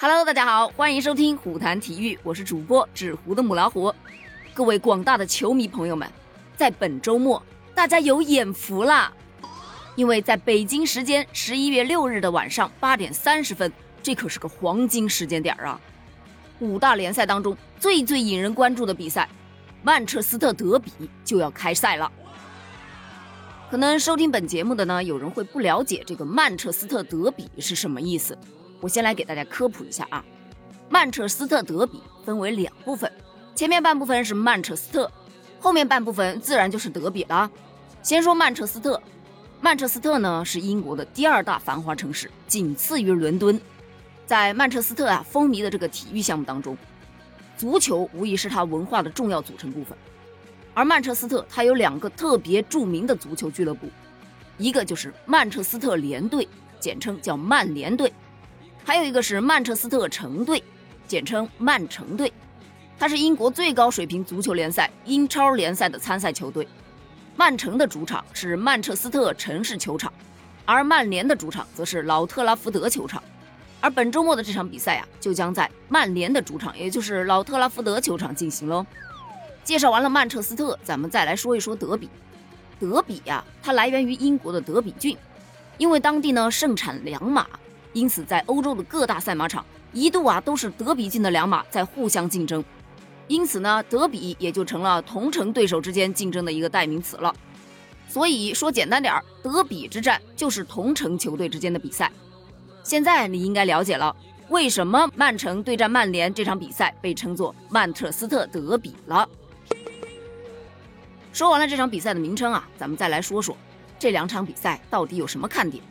Hello，大家好，欢迎收听虎谈体育，我是主播纸糊的母老虎。各位广大的球迷朋友们，在本周末大家有眼福啦，因为在北京时间十一月六日的晚上八点三十分，这可是个黄金时间点啊！五大联赛当中最最引人关注的比赛——曼彻斯特德比就要开赛了。可能收听本节目的呢，有人会不了解这个曼彻斯特德比是什么意思。我先来给大家科普一下啊，曼彻斯特德比分为两部分，前面半部分是曼彻斯特，后面半部分自然就是德比了。先说曼彻斯特，曼彻斯特呢是英国的第二大繁华城市，仅次于伦敦。在曼彻斯特啊风靡的这个体育项目当中，足球无疑是它文化的重要组成部分。而曼彻斯特它有两个特别著名的足球俱乐部，一个就是曼彻斯特联队，简称叫曼联队。还有一个是曼彻斯特城队，简称曼城队，它是英国最高水平足球联赛英超联赛的参赛球队。曼城的主场是曼彻斯特城市球场，而曼联的主场则是老特拉福德球场。而本周末的这场比赛啊，就将在曼联的主场，也就是老特拉福德球场进行喽。介绍完了曼彻斯特，咱们再来说一说德比。德比呀，它来源于英国的德比郡，因为当地呢盛产良马。因此，在欧洲的各大赛马场，一度啊都是德比郡的两马在互相竞争，因此呢，德比也就成了同城对手之间竞争的一个代名词了。所以说简单点儿，德比之战就是同城球队之间的比赛。现在你应该了解了，为什么曼城对战曼联这场比赛被称作曼彻斯特德比了。说完了这场比赛的名称啊，咱们再来说说这两场比赛到底有什么看点。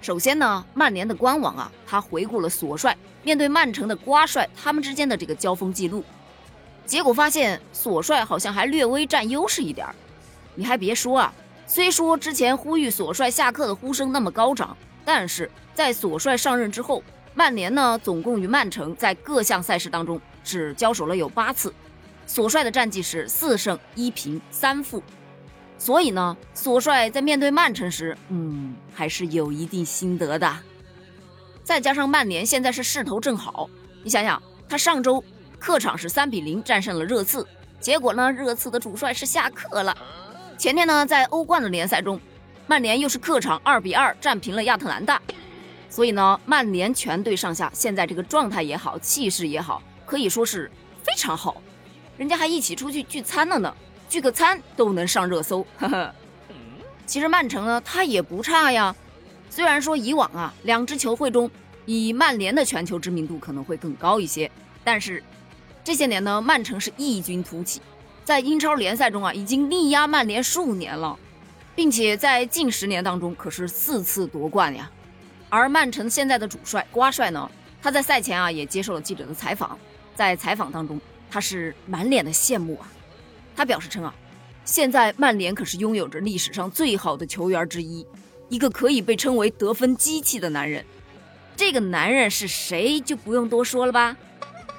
首先呢，曼联的官网啊，他回顾了索帅面对曼城的瓜帅他们之间的这个交锋记录，结果发现索帅好像还略微占优势一点儿。你还别说啊，虽说之前呼吁索帅下课的呼声那么高涨，但是在索帅上任之后，曼联呢总共与曼城在各项赛事当中只交手了有八次，索帅的战绩是四胜一平三负。所以呢，索帅在面对曼城时，嗯，还是有一定心得的。再加上曼联现在是势头正好，你想想，他上周客场是三比零战胜了热刺，结果呢，热刺的主帅是下课了。前天呢，在欧冠的联赛中，曼联又是客场二比二战平了亚特兰大。所以呢，曼联全队上下现在这个状态也好，气势也好，可以说是非常好。人家还一起出去聚餐了呢。聚个餐都能上热搜，呵呵。其实曼城呢，他也不差呀。虽然说以往啊，两支球会中以曼联的全球知名度可能会更高一些，但是这些年呢，曼城是异军突起，在英超联赛中啊，已经力压曼联数年了，并且在近十年当中可是四次夺冠呀。而曼城现在的主帅瓜帅呢，他在赛前啊也接受了记者的采访，在采访当中，他是满脸的羡慕啊。他表示称啊，现在曼联可是拥有着历史上最好的球员之一，一个可以被称为得分机器的男人。这个男人是谁就不用多说了吧？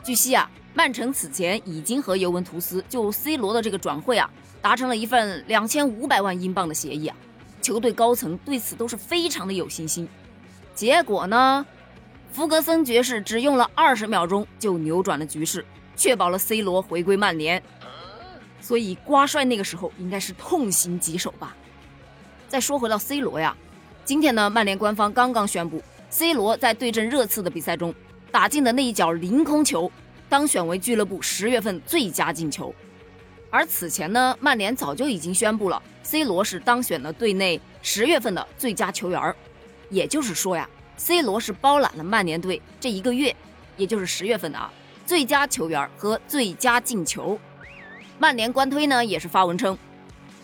据悉啊，曼城此前已经和尤文图斯就 C 罗的这个转会啊，达成了一份两千五百万英镑的协议啊，球队高层对此都是非常的有信心。结果呢，弗格森爵士只用了二十秒钟就扭转了局势，确保了 C 罗回归曼联。所以瓜帅那个时候应该是痛心疾首吧。再说回到 C 罗呀，今天呢，曼联官方刚刚宣布，C 罗在对阵热刺的比赛中打进的那一脚凌空球，当选为俱乐部十月份最佳进球。而此前呢，曼联早就已经宣布了，C 罗是当选了队内十月份的最佳球员。也就是说呀，C 罗是包揽了曼联队这一个月，也就是十月份的啊最佳球员和最佳进球。曼联官推呢也是发文称，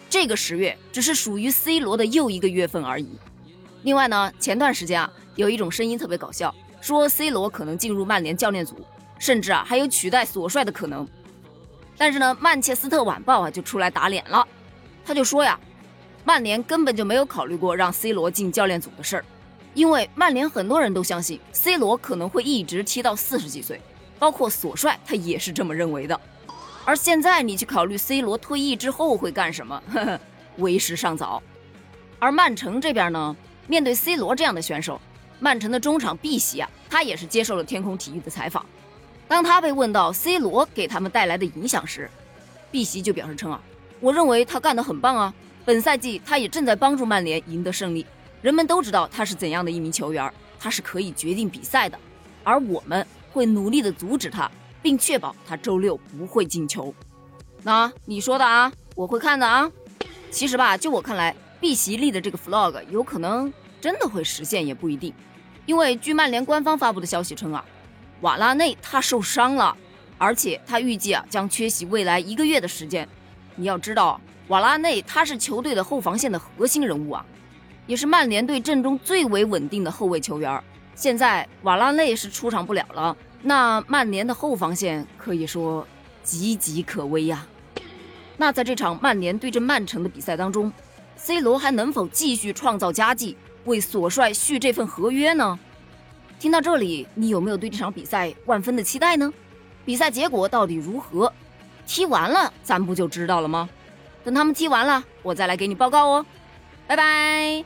这个十月只是属于 C 罗的又一个月份而已。另外呢，前段时间啊，有一种声音特别搞笑，说 C 罗可能进入曼联教练组，甚至啊还有取代索帅的可能。但是呢，曼彻斯特晚报啊就出来打脸了，他就说呀，曼联根本就没有考虑过让 C 罗进教练组的事儿，因为曼联很多人都相信 C 罗可能会一直踢到四十几岁，包括索帅他也是这么认为的。而现在你去考虑 C 罗退役之后会干什么，呵呵，为时尚早。而曼城这边呢，面对 C 罗这样的选手，曼城的中场碧玺啊，他也是接受了天空体育的采访。当他被问到 C 罗给他们带来的影响时，碧玺就表示称啊，我认为他干得很棒啊，本赛季他也正在帮助曼联赢得胜利。人们都知道他是怎样的一名球员，他是可以决定比赛的，而我们会努力的阻止他，并确保他周六不会进球。那你说的啊，我会看的啊。其实吧，就我看来，碧玺立的这个 flag 有可能真的会实现，也不一定。因为据曼联官方发布的消息称啊，瓦拉内他受伤了，而且他预计啊将缺席未来一个月的时间。你要知道，瓦拉内他是球队的后防线的核心人物啊，也是曼联队阵中最为稳定的后卫球员。现在瓦拉内是出场不了了，那曼联的后防线可以说岌岌可危呀。那在这场曼联对阵曼城的比赛当中，C 罗还能否继续创造佳绩，为索帅续这份合约呢？听到这里，你有没有对这场比赛万分的期待呢？比赛结果到底如何？踢完了咱不就知道了吗？等他们踢完了，我再来给你报告哦。拜拜。